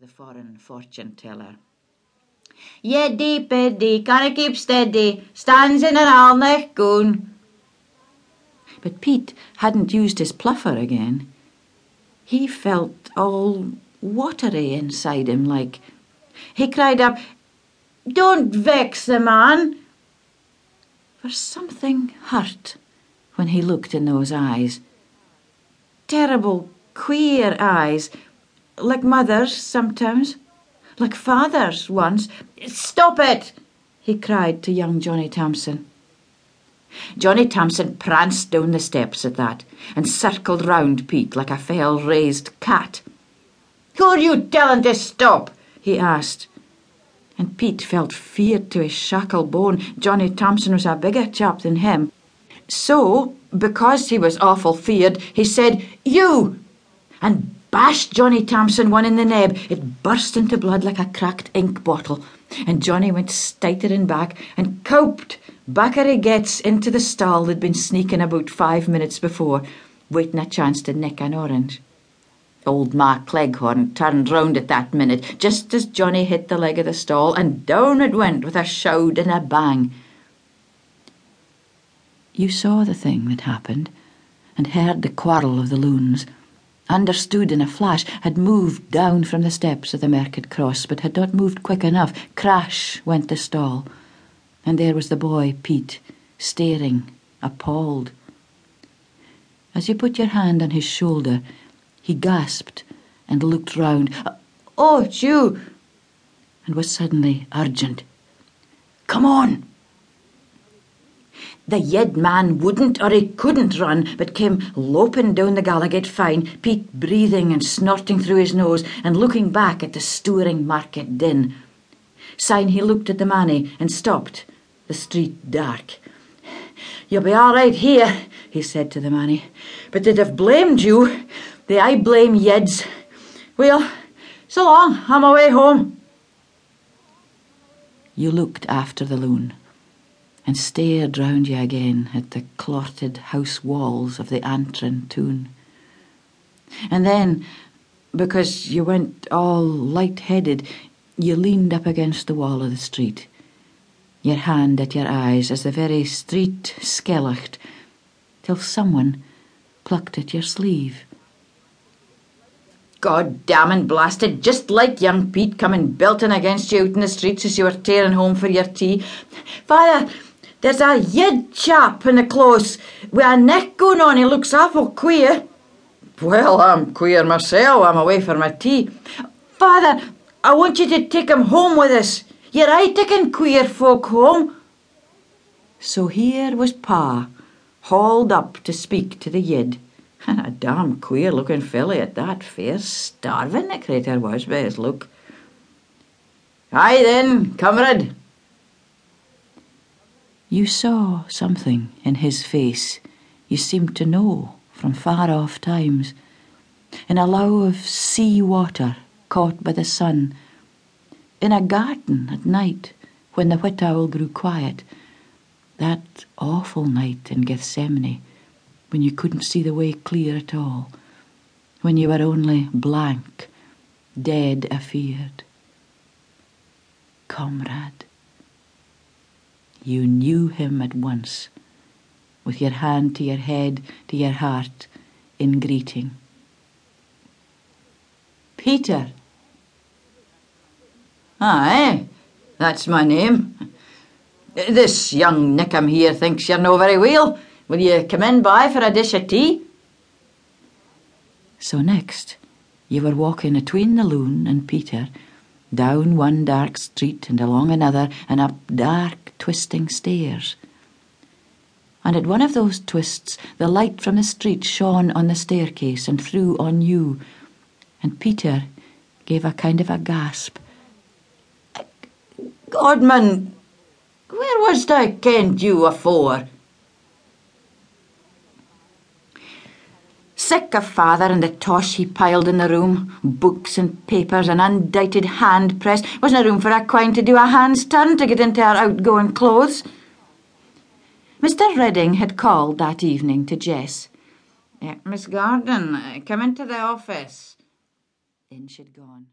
the foreign fortune teller. Yeddy peddy, canna keep steady, stands in an alnech goon. But Pete hadn't used his pluffer again. He felt all watery inside him, like. He cried up, Don't vex the man. For something hurt when he looked in those eyes. Terrible, queer eyes, like mother's sometimes, like father's once. Stop it! he cried to young Johnny Thompson. Johnny Thompson pranced down the steps at that and circled round Pete like a fell raised cat. Who are you telling to stop? he asked. And Pete felt feared to his shackle bone. Johnny Thompson was a bigger chap than him. So, because he was awful feared, he said, You! and bashed Johnny Thompson one in the neb. It burst into blood like a cracked ink bottle. And Johnny went stuttering back and coped Backery gets into the stall they'd been sneaking about five minutes before, waiting a chance to nick an orange. Old Mark Cleghorn turned round at that minute, just as Johnny hit the leg of the stall, and down it went with a shout and a bang. You saw the thing that happened, and heard the quarrel of the loons, understood in a flash, had moved down from the steps of the Market Cross, but had not moved quick enough. Crash went the stall and there was the boy, Pete, staring, appalled. As you put your hand on his shoulder, he gasped and looked round. Oh, it's you! And was suddenly urgent. Come on! The yed man wouldn't or he couldn't run, but came loping down the Gallowgate fine, Pete breathing and snorting through his nose and looking back at the stouring market din. Syne he looked at the manny and stopped the street dark. You'll be all right here, he said to the manny, but they'd have blamed you. They I blame yeds. Well, so long, I'm away home. You looked after the loon and stared round ye again at the clotted house walls of the Antrim toon. And then, because you went all light-headed, you leaned up against the wall of the street your hand at your eyes as the very street skellicht, till someone plucked at your sleeve. God damn and blasted, just like young Pete coming belting against you out in the streets as you were tearing home for your tea. Father, there's a yid chap in the close with a neck going on, he looks awful queer. Well, I'm queer myself, I'm away for my tea. Father, I want you to take him home with us. You're right taking queer folk home. So here was Pa, hauled up to speak to the yid. And a damn queer looking filly at that, fair starving the crater was by his look. Aye then, comrade. You saw something in his face you seemed to know from far off times, in a low of sea water caught by the sun in a garden at night when the whit owl grew quiet. That awful night in Gethsemane when you couldn't see the way clear at all, when you were only blank, dead afeard. Comrade. You knew him at once, with your hand to your head, to your heart, in greeting. Peter, Aye, that's my name. This young Nickham here thinks you're no very well. Will you come in by for a dish of tea? So next, you were walking atween the loon and Peter, down one dark street and along another, and up dark, twisting stairs. And at one of those twists, the light from the street shone on the staircase and through on you, and Peter gave a kind of a gasp Godman, where was I kenned you afore? Sick of father and the tosh he piled in the room, books and papers and undighted hand press. Wasn't a room for a quine to do a hand's turn to get into our outgoing clothes. Mr. Redding had called that evening to Jess. Miss Garden, uh, come into the office. In she'd gone.